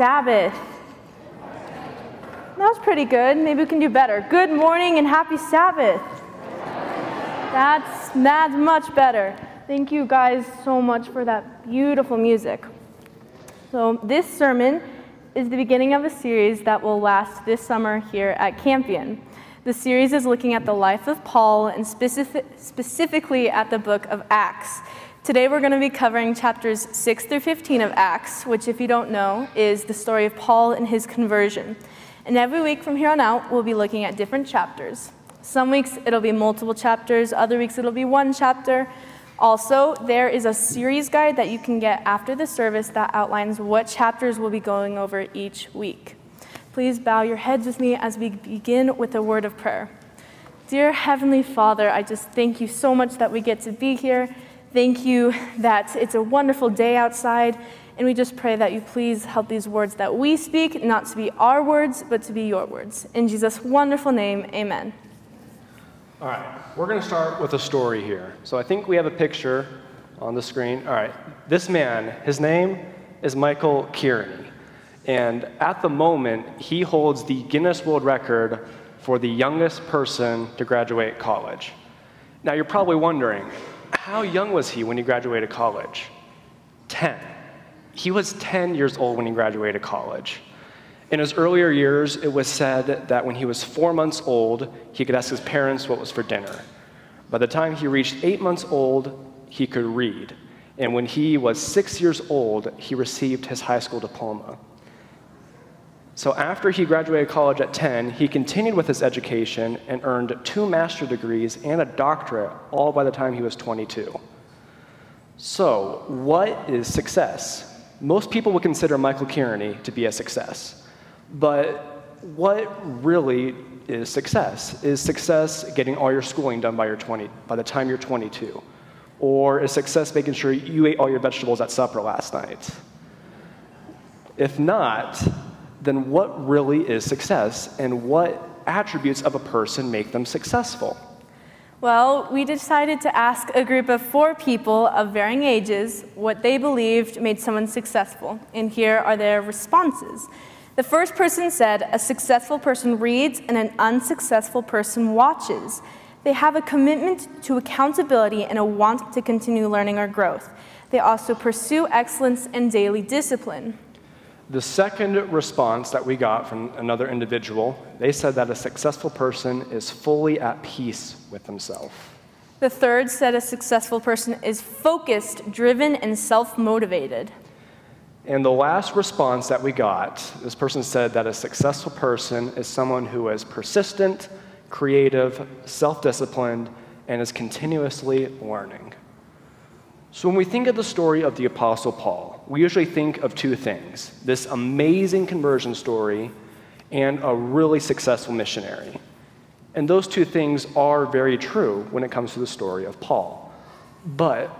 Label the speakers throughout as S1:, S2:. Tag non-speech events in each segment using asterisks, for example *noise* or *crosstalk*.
S1: Sabbath. That was pretty good. Maybe we can do better. Good morning and happy Sabbath. That's, that's much better. Thank you guys so much for that beautiful music. So, this sermon is the beginning of a series that will last this summer here at Campion. The series is looking at the life of Paul and specific, specifically at the book of Acts. Today we're going to be covering chapters 6 through 15 of Acts, which, if you don't know, is the story of Paul and his conversion. And every week from here on out, we'll be looking at different chapters. Some weeks it'll be multiple chapters, other weeks it'll be one chapter. Also, there is a series guide that you can get after the service that outlines what chapters we'll be going over each week. Please bow your heads with me as we begin with a word of prayer. Dear Heavenly Father, I just thank you so much that we get to be here Thank you that it's a wonderful day outside, and we just pray that you please help these words that we speak not to be our words, but to be your words. In Jesus' wonderful name, amen.
S2: All right, we're going to start with a story here. So I think we have a picture on the screen. All right, this man, his name is Michael Kearney. And at the moment, he holds the Guinness World Record for the youngest person to graduate college. Now, you're probably wondering, how young was he when he graduated college? 10. He was 10 years old when he graduated college. In his earlier years, it was said that when he was four months old, he could ask his parents what was for dinner. By the time he reached eight months old, he could read. And when he was six years old, he received his high school diploma. So after he graduated college at 10, he continued with his education and earned two master degrees and a doctorate, all by the time he was 22. So, what is success? Most people would consider Michael Kearney to be a success. But what really is success? Is success getting all your schooling done by, your 20, by the time you're 22? Or is success making sure you ate all your vegetables at supper last night? If not, then what really is success and what attributes of a person make them successful?
S1: Well, we decided to ask a group of four people of varying ages what they believed made someone successful, and here are their responses. The first person said, A successful person reads and an unsuccessful person watches. They have a commitment to accountability and a want to continue learning or growth. They also pursue excellence and daily discipline.
S2: The second response that we got from another individual, they said that a successful person is fully at peace with himself.
S1: The third said a successful person is focused, driven, and self motivated.
S2: And the last response that we got, this person said that a successful person is someone who is persistent, creative, self disciplined, and is continuously learning. So, when we think of the story of the Apostle Paul, we usually think of two things this amazing conversion story and a really successful missionary. And those two things are very true when it comes to the story of Paul. But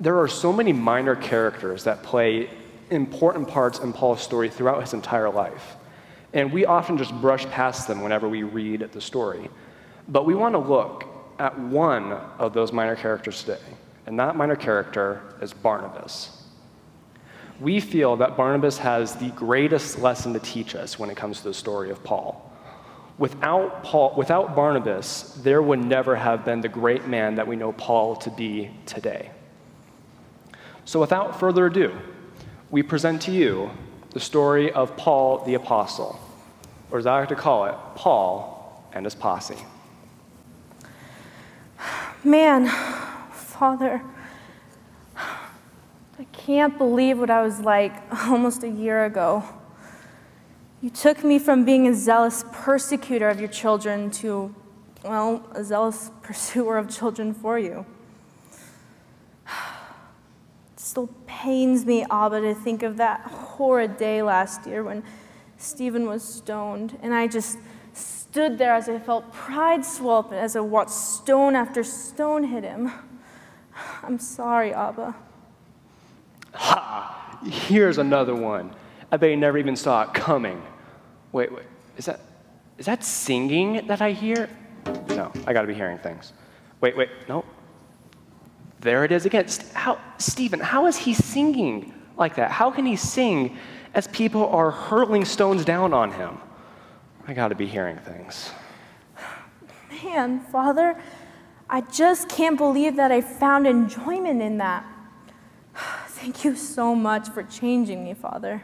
S2: there are so many minor characters that play important parts in Paul's story throughout his entire life. And we often just brush past them whenever we read the story. But we want to look at one of those minor characters today and that minor character is Barnabas. We feel that Barnabas has the greatest lesson to teach us when it comes to the story of Paul. Without, Paul, without Barnabas, there would never have been the great man that we know Paul to be today. So, without further ado, we present to you the story of Paul the Apostle, or as I like to call it, Paul and his posse.
S1: Man, Father, can't believe what I was like *laughs* almost a year ago. You took me from being a zealous persecutor of your children to, well, a zealous *laughs* pursuer of children for you. It *sighs* still pains me, Abba, to think of that horrid day last year when Stephen was stoned, and I just stood there as I felt pride swell up as I watched stone after stone hit him. *sighs* I'm sorry, Abba.
S2: Ha! Here's another one. I bet you never even saw it coming. Wait, wait. Is that, is that singing that I hear? No, I gotta be hearing things. Wait, wait, no. There it is again. How, Stephen, how is he singing like that? How can he sing as people are hurling stones down on him. I got to be hearing things.
S1: Man, Father, I just can't believe that I found enjoyment in that. Thank you so much for changing me, Father.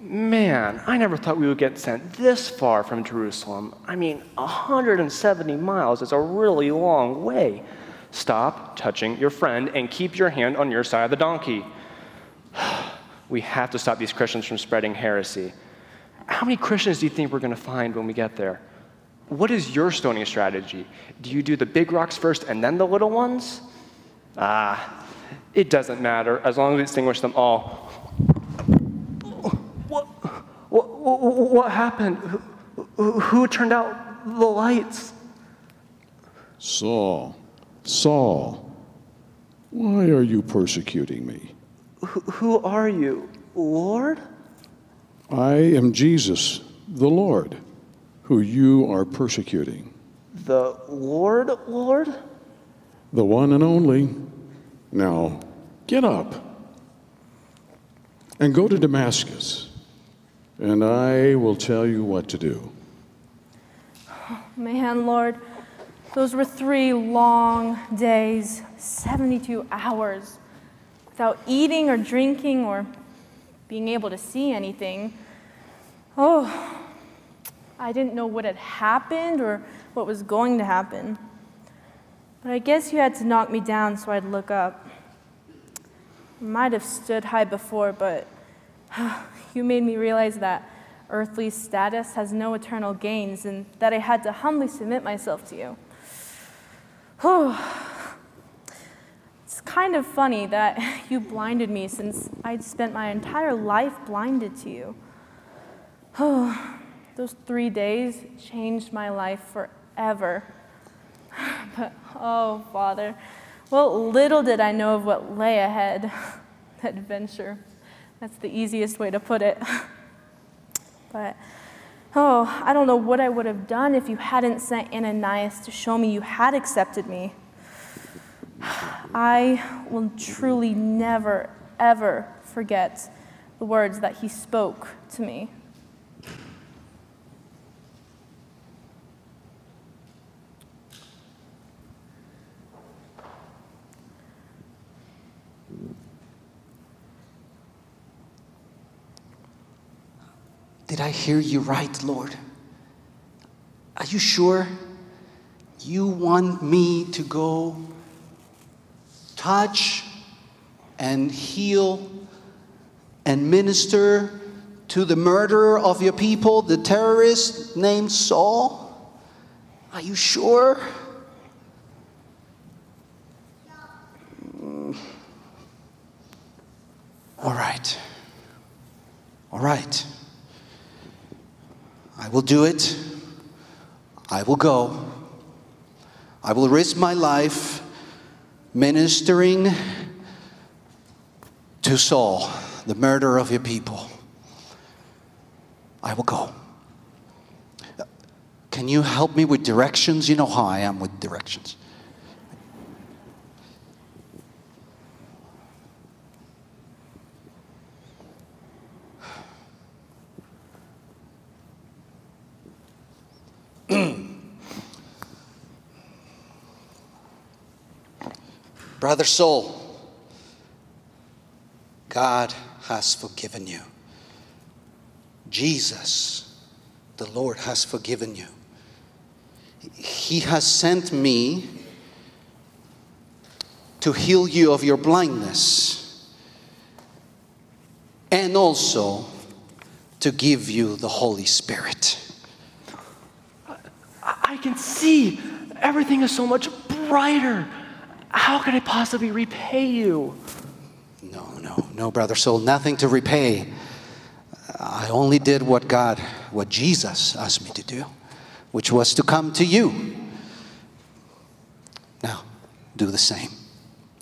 S2: Man, I never thought we would get sent this far from Jerusalem. I mean, 170 miles is a really long way. Stop touching your friend and keep your hand on your side of the donkey. *sighs* We have to stop these Christians from spreading heresy. How many Christians do you think we're going to find when we get there? What is your stoning strategy? Do you do the big rocks first and then the little ones? Ah, it doesn't matter as long as we extinguish them all. What, what, what happened? Who, who turned out the lights?
S3: Saul, Saul, why are you persecuting me?
S2: Who, who are you, Lord?
S3: I am Jesus, the Lord, who you are persecuting.
S2: The Lord, Lord?
S3: The one and only. Now, get up and go to Damascus, and I will tell you what to do.
S1: Man, Lord, those were three long days, 72 hours, without eating or drinking or being able to see anything. Oh, I didn't know what had happened or what was going to happen. But I guess you had to knock me down so I'd look up. Might have stood high before, but *sighs* you made me realize that earthly status has no eternal gains and that I had to humbly submit myself to you. *sighs* it's kind of funny that *laughs* you blinded me since I'd spent my entire life blinded to you. Oh, *sighs* Those three days changed my life forever. But oh, Father, well, little did I know of what lay ahead. *laughs* Adventure. That's the easiest way to put it. *laughs* But oh, I don't know what I would have done if you hadn't sent Ananias to show me you had accepted me. *sighs* I will truly never, ever forget the words that he spoke to me.
S4: Did I hear you right, Lord? Are you sure you want me to go touch and heal and minister to the murderer of your people, the terrorist named Saul? Are you sure? All right. All right. I will do it. I will go. I will risk my life ministering to Saul, the murderer of your people. I will go. Can you help me with directions? You know how I am with directions. Brother Saul, God has forgiven you. Jesus, the Lord, has forgiven you. He has sent me to heal you of your blindness and also to give you the Holy Spirit.
S2: I can see everything is so much brighter. How could I possibly repay you?
S4: No, no, no, brother Saul, nothing to repay. I only did what God, what Jesus asked me to do, which was to come to you. Now, do the same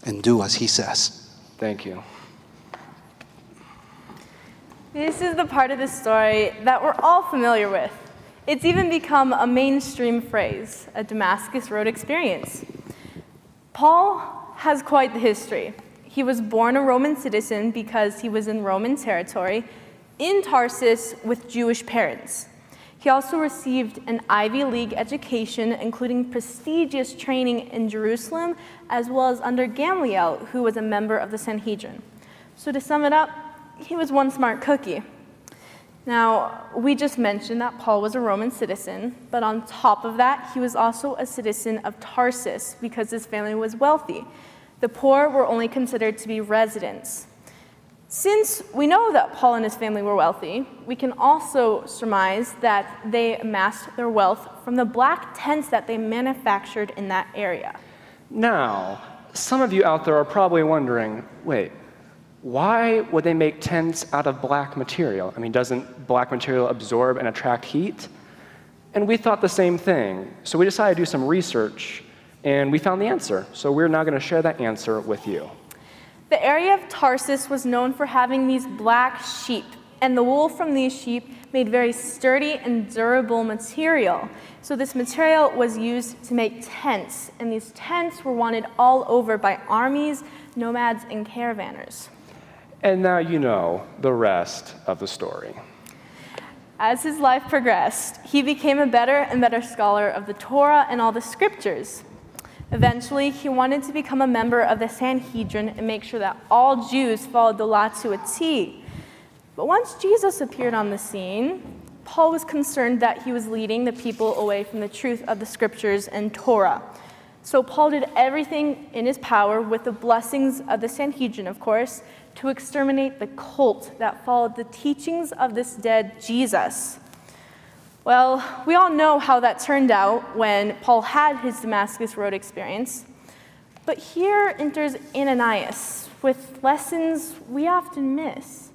S4: and do as He says.
S2: Thank you.
S1: This is the part of the story that we're all familiar with. It's even become a mainstream phrase, a Damascus Road experience. Paul has quite the history. He was born a Roman citizen because he was in Roman territory in Tarsus with Jewish parents. He also received an Ivy League education, including prestigious training in Jerusalem, as well as under Gamaliel, who was a member of the Sanhedrin. So, to sum it up, he was one smart cookie. Now, we just mentioned that Paul was a Roman citizen, but on top of that, he was also a citizen of Tarsus because his family was wealthy. The poor were only considered to be residents. Since we know that Paul and his family were wealthy, we can also surmise that they amassed their wealth from the black tents that they manufactured in that area.
S2: Now, some of you out there are probably wondering wait, why would they make tents out of black material? I mean, doesn't black material absorb and attract heat? And we thought the same thing. So we decided to do some research and we found the answer. So we're now going to share that answer with you.
S1: The area of Tarsus was known for having these black sheep, and the wool from these sheep made very sturdy and durable material. So, this material was used to make tents, and these tents were wanted all over by armies, nomads, and caravanners.
S2: And now you know the rest of the story.
S1: As his life progressed, he became a better and better scholar of the Torah and all the scriptures. Eventually, he wanted to become a member of the Sanhedrin and make sure that all Jews followed the law to a T. But once Jesus appeared on the scene, Paul was concerned that he was leading the people away from the truth of the scriptures and Torah. So Paul did everything in his power, with the blessings of the Sanhedrin, of course, to exterminate the cult that followed the teachings of this dead Jesus. Well, we all know how that turned out when Paul had his Damascus Road experience. But here enters Ananias with lessons we often miss.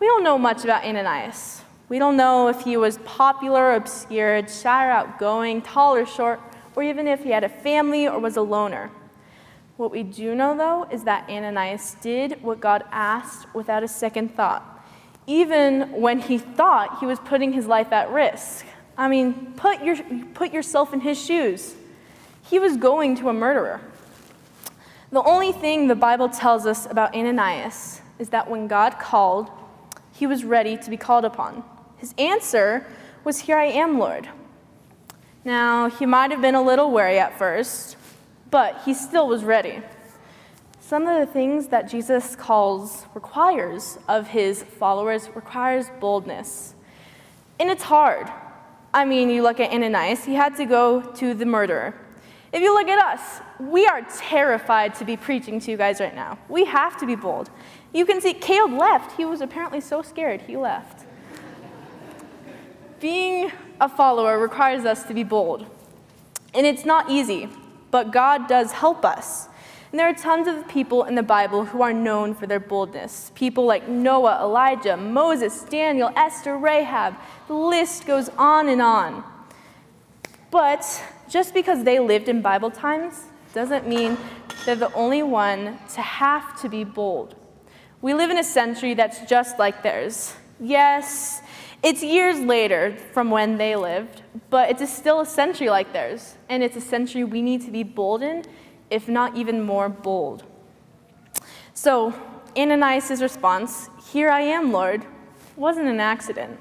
S1: We don't know much about Ananias. We don't know if he was popular, obscure, shy or outgoing, tall or short, or even if he had a family or was a loner. What we do know, though, is that Ananias did what God asked without a second thought even when he thought he was putting his life at risk. I mean, put, your, put yourself in his shoes. He was going to a murderer. The only thing the Bible tells us about Ananias is that when God called, he was ready to be called upon. His answer was, Here I am, Lord. Now, he might have been a little wary at first, but he still was ready. Some of the things that Jesus calls requires of his followers requires boldness. And it's hard. I mean, you look at Ananias, he had to go to the murderer. If you look at us, we are terrified to be preaching to you guys right now. We have to be bold. You can see Caleb left. He was apparently so scared, he left. Being a follower requires us to be bold. And it's not easy, but God does help us. And there are tons of people in the Bible who are known for their boldness. People like Noah, Elijah, Moses, Daniel, Esther, Rahab. The list goes on and on. But just because they lived in Bible times doesn't mean they're the only one to have to be bold. We live in a century that's just like theirs. Yes, it's years later from when they lived, but it's still a century like theirs. And it's a century we need to be bold in if not even more bold. So, Ananias' response, Here I am, Lord, wasn't an accident.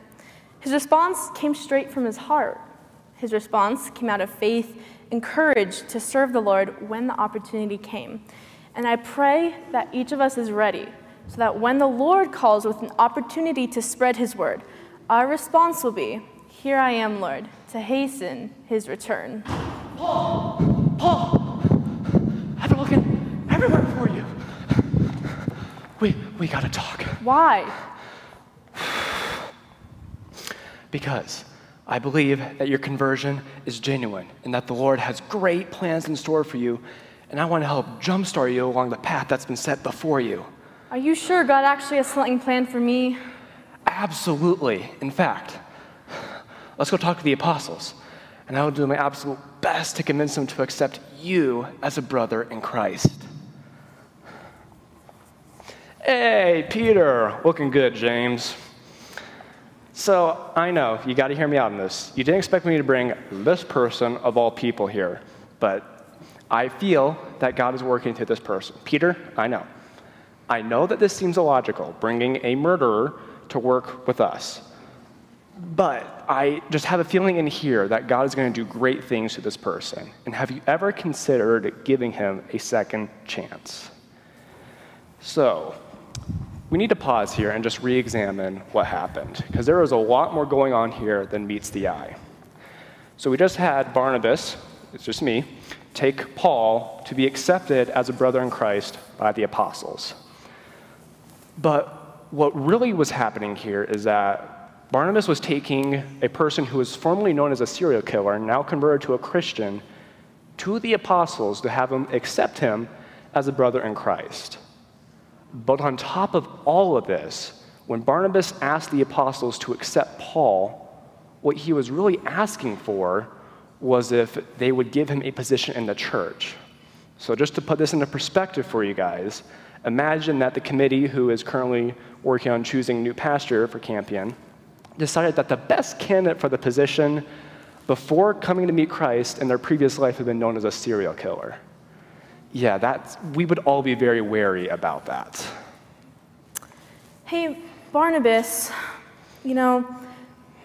S1: His response came straight from his heart. His response came out of faith and courage to serve the Lord when the opportunity came. And I pray that each of us is ready so that when the Lord calls with an opportunity to spread his word, our response will be, Here I am, Lord, to hasten his return.
S2: Paul! Paul! I've been looking everywhere for you. We, we gotta talk.
S1: Why?
S2: Because I believe that your conversion is genuine and that the Lord has great plans in store for you, and I want to help jumpstart you along the path that's been set before you.
S1: Are you sure God actually has something planned for me?
S2: Absolutely. In fact, let's go talk to the apostles and I will do my absolute best to convince them to accept you as a brother in Christ. Hey, Peter, looking good, James. So I know you got to hear me out on this. You didn't expect me to bring this person of all people here, but I feel that God is working through this person. Peter, I know. I know that this seems illogical, bringing a murderer to work with us. But I just have a feeling in here that God is going to do great things to this person. And have you ever considered giving him a second chance? So, we need to pause here and just re examine what happened, because there is a lot more going on here than meets the eye. So, we just had Barnabas, it's just me, take Paul to be accepted as a brother in Christ by the apostles. But what really was happening here is that Barnabas was taking a person who was formerly known as a serial killer, now converted to a Christian, to the apostles to have them accept him as a brother in Christ. But on top of all of this, when Barnabas asked the apostles to accept Paul, what he was really asking for was if they would give him a position in the church. So, just to put this into perspective for you guys, imagine that the committee who is currently working on choosing a new pastor for Campion decided that the best candidate for the position before coming to meet Christ in their previous life had been known as a serial killer. Yeah, that's, we would all be very wary about that.
S1: Hey, Barnabas, you know,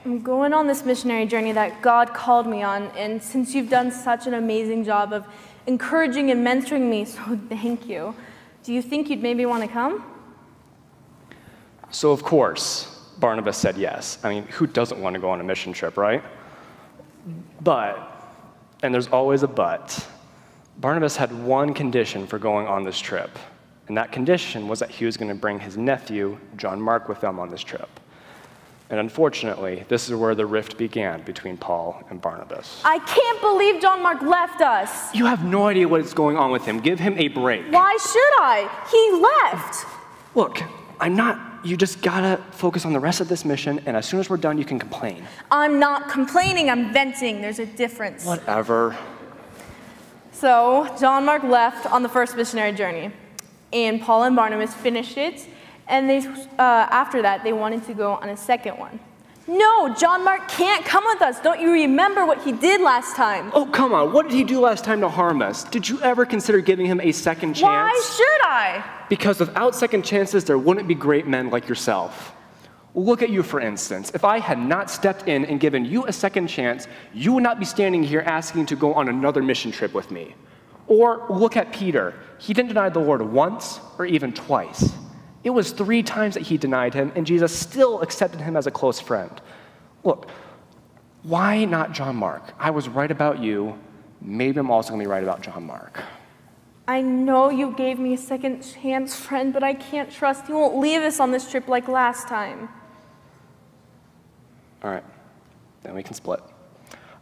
S1: I'm going on this missionary journey that God called me on, and since you've done such an amazing job of encouraging and mentoring me, *laughs* so thank you. Do you think you'd maybe want to come?
S2: So, of course, Barnabas said yes. I mean, who doesn't want to go on a mission trip, right? But, and there's always a but, Barnabas had one condition for going on this trip. And that condition was that he was going to bring his nephew, John Mark, with them on this trip. And unfortunately, this is where the rift began between Paul and Barnabas.
S1: I can't believe John Mark left us.
S2: You have no idea what is going on with him. Give him a break.
S1: Why should I? He left.
S2: Look, I'm not, you just gotta focus on the rest of this mission, and as soon as we're done, you can complain.
S1: I'm not complaining, I'm venting. There's a difference.
S2: Whatever.
S1: So, John Mark left on the first missionary journey, and Paul and Barnabas finished it and they, uh, after that, they wanted to go on a second one. No, John Mark can't come with us. Don't you remember what he did last time?
S2: Oh, come on. What did he do last time to harm us? Did you ever consider giving him a second chance?
S1: Why should I?
S2: Because without second chances, there wouldn't be great men like yourself. look at you, for instance. If I had not stepped in and given you a second chance, you would not be standing here asking to go on another mission trip with me. Or look at Peter. He didn't deny the Lord once or even twice. It was three times that he denied him, and Jesus still accepted him as a close friend. Look, why not John Mark? I was right about you. Maybe I'm also going to be right about John Mark.
S1: I know you gave me a second chance, friend, but I can't trust you won't leave us on this trip like last time.
S2: All right, then we can split.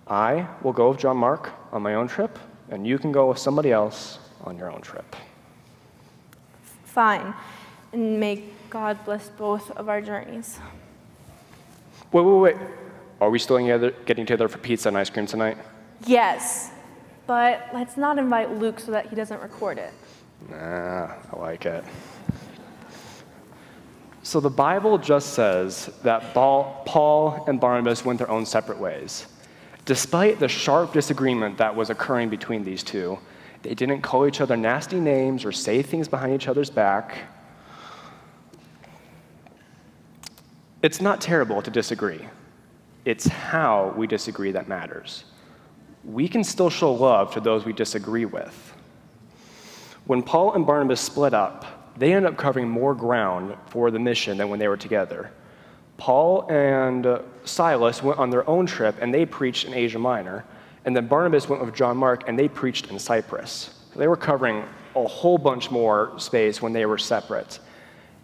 S2: I will go with John Mark on my own trip, and you can go with somebody else on your own trip.
S1: Fine and may God bless both of our journeys.
S2: Wait, wait, wait. Are we still together, getting together for pizza and ice cream tonight?
S1: Yes, but let's not invite Luke so that he doesn't record it.
S2: Nah, I like it. So the Bible just says that Paul and Barnabas went their own separate ways. Despite the sharp disagreement that was occurring between these two, they didn't call each other nasty names or say things behind each other's back. It's not terrible to disagree. It's how we disagree that matters. We can still show love to those we disagree with. When Paul and Barnabas split up, they ended up covering more ground for the mission than when they were together. Paul and Silas went on their own trip and they preached in Asia Minor, and then Barnabas went with John Mark and they preached in Cyprus. So they were covering a whole bunch more space when they were separate.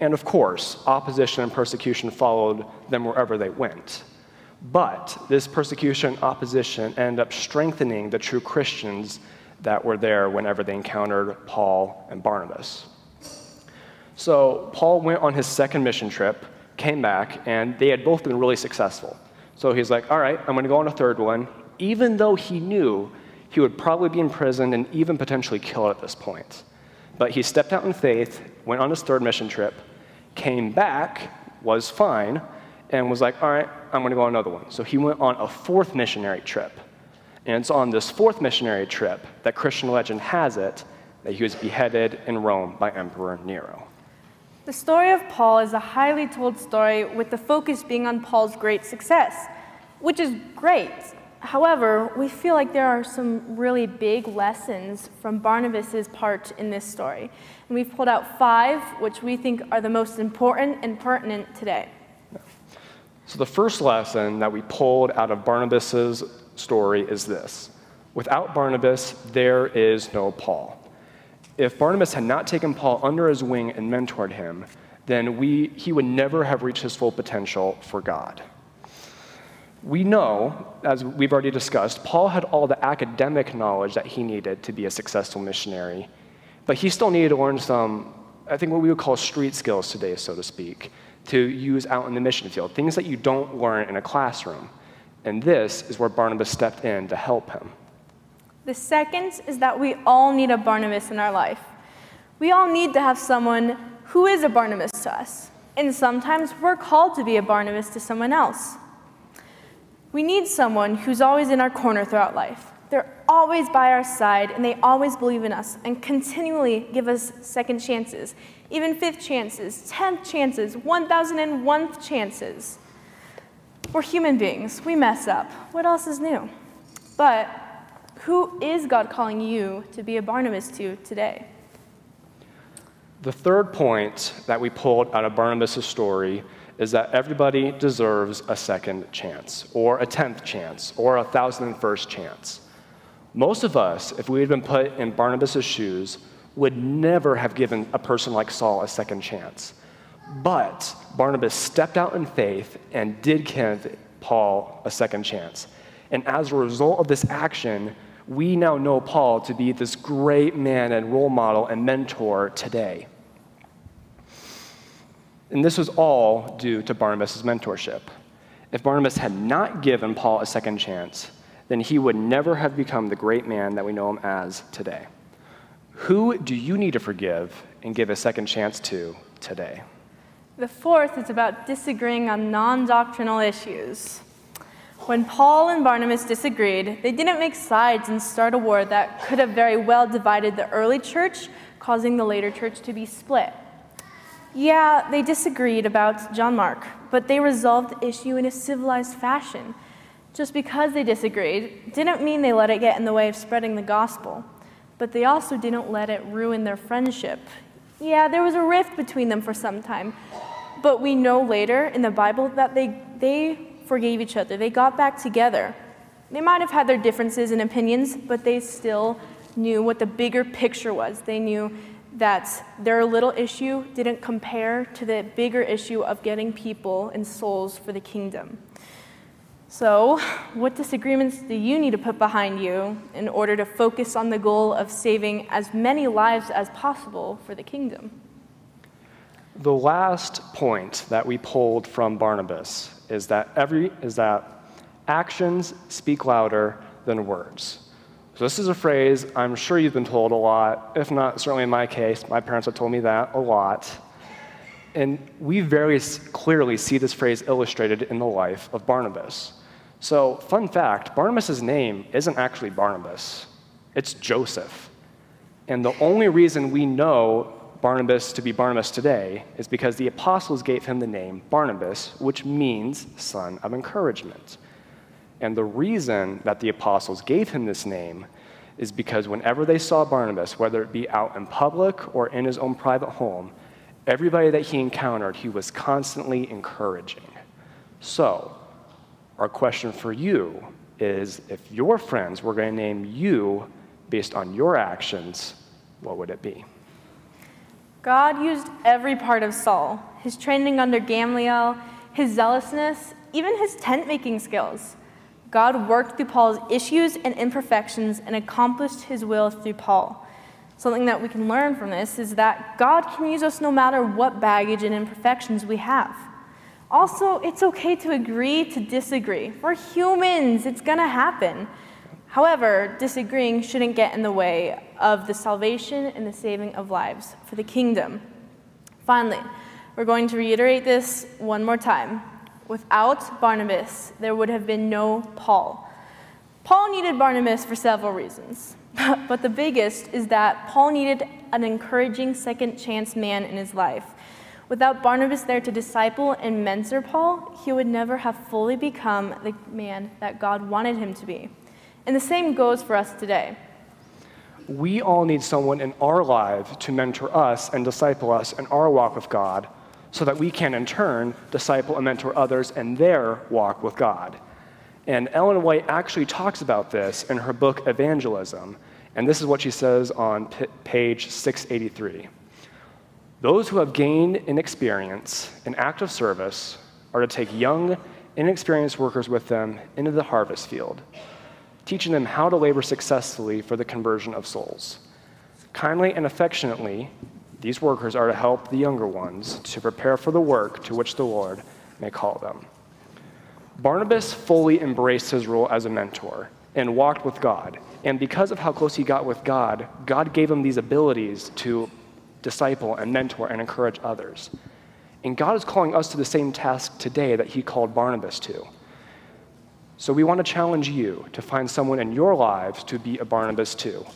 S2: And of course, opposition and persecution followed them wherever they went. But this persecution, opposition ended up strengthening the true Christians that were there whenever they encountered Paul and Barnabas. So Paul went on his second mission trip, came back, and they had both been really successful. So he's like, all right, I'm going to go on a third one, even though he knew he would probably be imprisoned and even potentially killed at this point. But he stepped out in faith, went on his third mission trip, came back, was fine, and was like, all right, I'm going to go on another one. So he went on a fourth missionary trip. And it's on this fourth missionary trip that Christian legend has it that he was beheaded in Rome by Emperor Nero.
S1: The story of Paul is a highly told story with the focus being on Paul's great success, which is great. However, we feel like there are some really big lessons from Barnabas' part in this story. And we've pulled out five, which we think are the most important and pertinent today.
S2: So, the first lesson that we pulled out of Barnabas' story is this Without Barnabas, there is no Paul. If Barnabas had not taken Paul under his wing and mentored him, then we, he would never have reached his full potential for God. We know, as we've already discussed, Paul had all the academic knowledge that he needed to be a successful missionary, but he still needed to learn some, I think, what we would call street skills today, so to speak, to use out in the mission field, things that you don't learn in a classroom. And this is where Barnabas stepped in to help him.
S1: The second is that we all need a Barnabas in our life. We all need to have someone who is a Barnabas to us. And sometimes we're called to be a Barnabas to someone else. We need someone who's always in our corner throughout life. They're always by our side and they always believe in us and continually give us second chances, even fifth chances, tenth chances, 1001th chances. We're human beings. We mess up. What else is new? But who is God calling you to be a Barnabas to today?
S2: The third point that we pulled out of Barnabas' story is that everybody deserves a second chance, or a tenth chance, or a thousand and first chance. Most of us, if we had been put in Barnabas' shoes, would never have given a person like Saul a second chance. But Barnabas stepped out in faith and did give Paul a second chance. And as a result of this action, we now know Paul to be this great man and role model and mentor today. And this was all due to Barnabas' mentorship. If Barnabas had not given Paul a second chance, then he would never have become the great man that we know him as today. Who do you need to forgive and give a second chance to today?
S1: The fourth is about disagreeing on non doctrinal issues. When Paul and Barnabas disagreed, they didn't make sides and start a war that could have very well divided the early church, causing the later church to be split. Yeah, they disagreed about John Mark, but they resolved the issue in a civilized fashion. Just because they disagreed didn't mean they let it get in the way of spreading the gospel, but they also didn't let it ruin their friendship. Yeah, there was a rift between them for some time, but we know later in the Bible that they, they forgave each other. They got back together. They might have had their differences and opinions, but they still knew what the bigger picture was. They knew that their little issue didn't compare to the bigger issue of getting people and souls for the kingdom. So, what disagreements do you need to put behind you in order to focus on the goal of saving as many lives as possible for the kingdom?
S2: The last point that we pulled from Barnabas is that, every, is that actions speak louder than words. So, this is a phrase I'm sure you've been told a lot, if not, certainly in my case, my parents have told me that a lot. And we very clearly see this phrase illustrated in the life of Barnabas. So, fun fact Barnabas' name isn't actually Barnabas, it's Joseph. And the only reason we know Barnabas to be Barnabas today is because the apostles gave him the name Barnabas, which means son of encouragement. And the reason that the apostles gave him this name is because whenever they saw Barnabas, whether it be out in public or in his own private home, everybody that he encountered, he was constantly encouraging. So, our question for you is if your friends were going to name you based on your actions, what would it be?
S1: God used every part of Saul his training under Gamaliel, his zealousness, even his tent making skills. God worked through Paul's issues and imperfections and accomplished his will through Paul. Something that we can learn from this is that God can use us no matter what baggage and imperfections we have. Also, it's okay to agree to disagree. We're humans, it's gonna happen. However, disagreeing shouldn't get in the way of the salvation and the saving of lives for the kingdom. Finally, we're going to reiterate this one more time. Without Barnabas, there would have been no Paul. Paul needed Barnabas for several reasons, *laughs* but the biggest is that Paul needed an encouraging second chance man in his life. Without Barnabas there to disciple and mentor Paul, he would never have fully become the man that God wanted him to be. And the same goes for us today.
S2: We all need someone in our lives to mentor us and disciple us in our walk with God so that we can, in turn, disciple and mentor others in their walk with God. And Ellen White actually talks about this in her book Evangelism. And this is what she says on p- page 683. Those who have gained in experience in active service are to take young, inexperienced workers with them into the harvest field, teaching them how to labor successfully for the conversion of souls. Kindly and affectionately, these workers are to help the younger ones to prepare for the work to which the Lord may call them. Barnabas fully embraced his role as a mentor and walked with God. And because of how close he got with God, God gave him these abilities to disciple and mentor and encourage others. And God is calling us to the same task today that He called Barnabas to. So we want to challenge you to find someone in your lives to be a Barnabas too.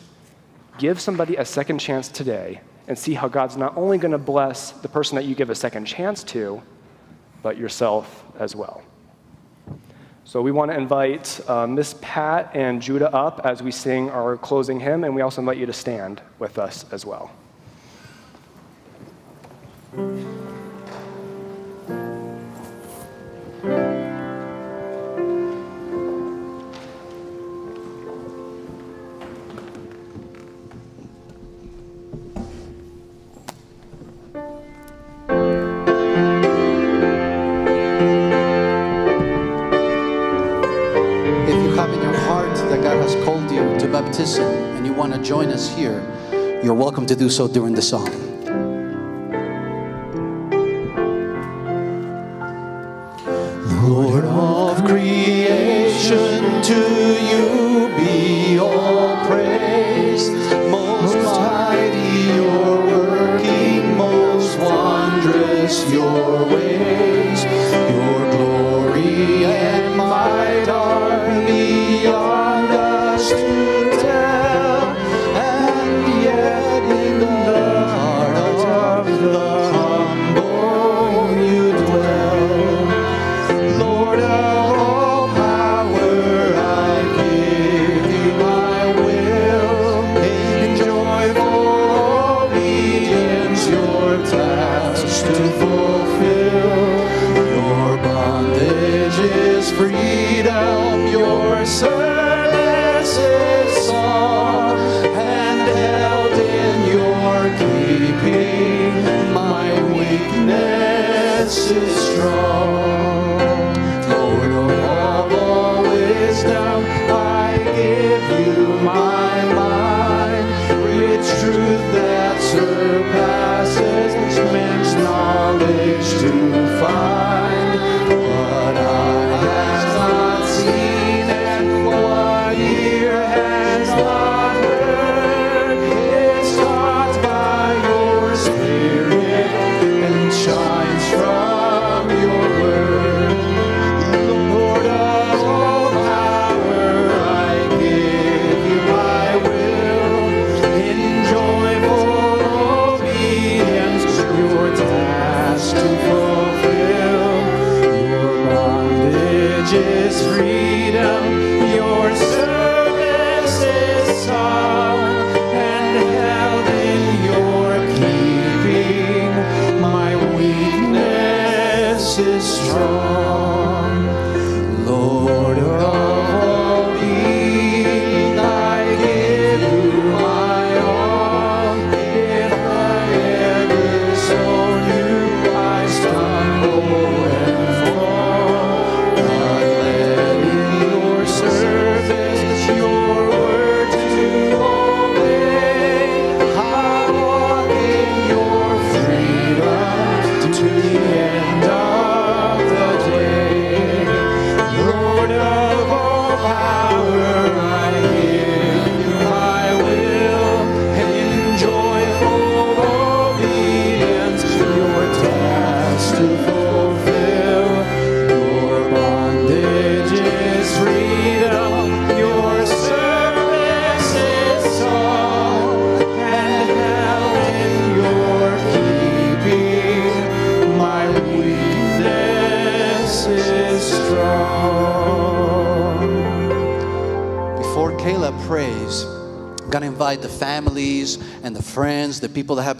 S2: Give somebody a second chance today and see how God's not only going to bless the person that you give a second chance to, but yourself as well. So we want to invite uh, Miss Pat and Judah up as we sing our closing hymn, and we also invite you to stand with us as well.
S4: Have in your heart that God has called you to baptism and you want to join us here, you're welcome to do so during the song. Lord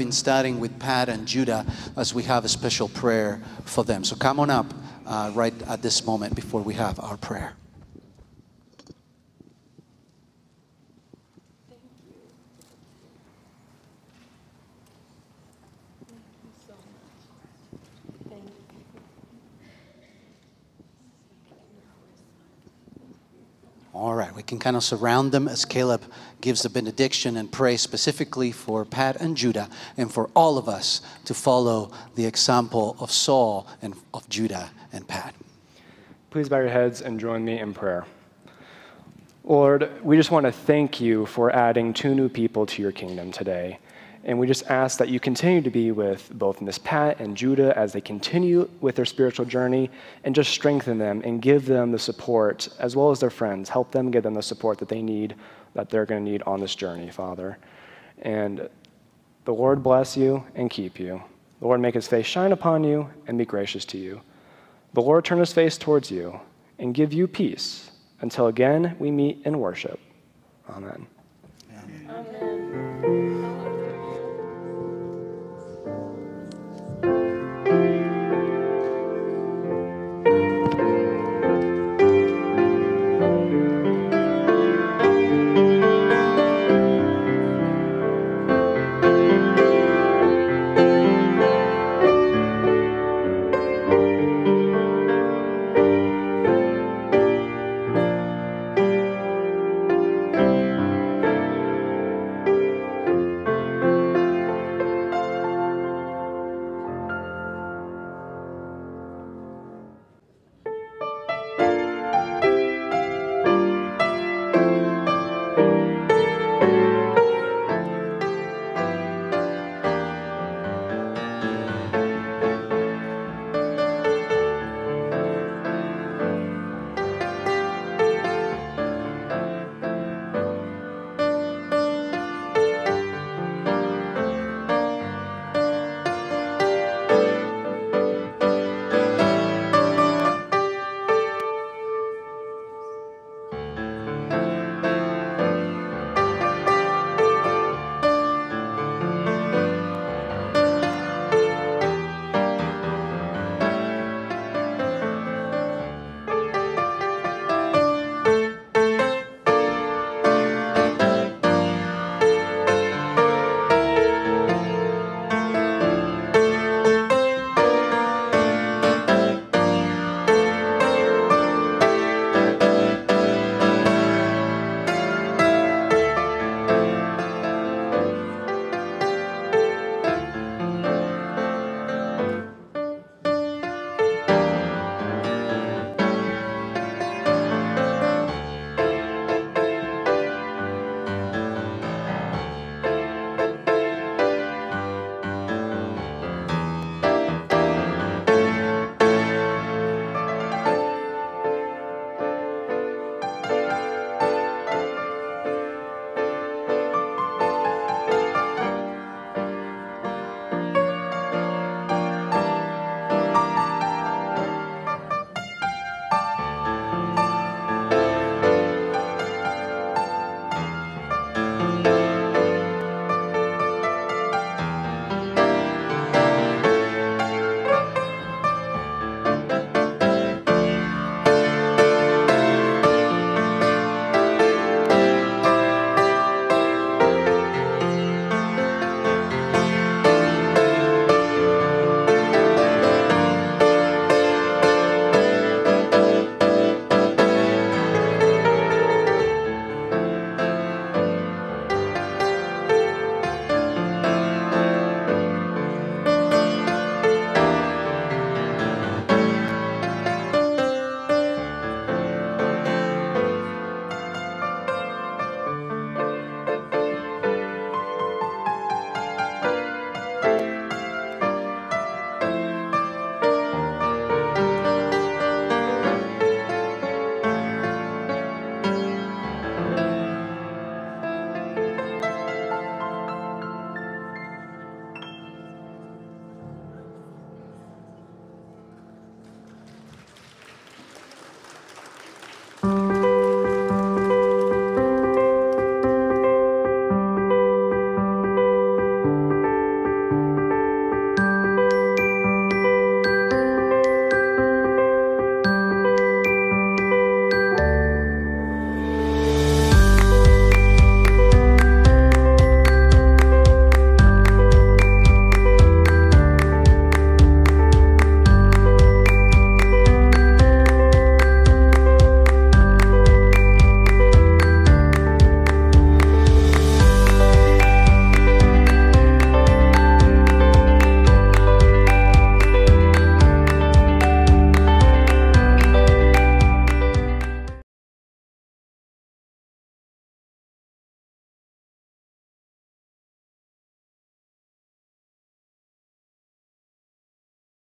S4: been studying with Pat and Judah, as we have a special prayer for them. So come on up uh, right at this moment before we have our prayer. All right, we can kind of surround them as Caleb gives the benediction and pray specifically for Pat and Judah and for all of us to follow the example of Saul and of Judah and Pat.
S2: Please bow your heads and join me in prayer. Lord, we just want to thank you for adding two new people to your kingdom today. And we just ask that you continue to be with both Miss Pat and Judah as they continue with their spiritual journey and just strengthen them and give them the support, as well as their friends. Help them give them the support that they need, that they're going to need on this journey, Father. And the Lord bless you and keep you. The Lord make his face shine upon you and be gracious to you. The Lord turn his face towards you and give you peace until again we meet in worship. Amen.
S1: Amen.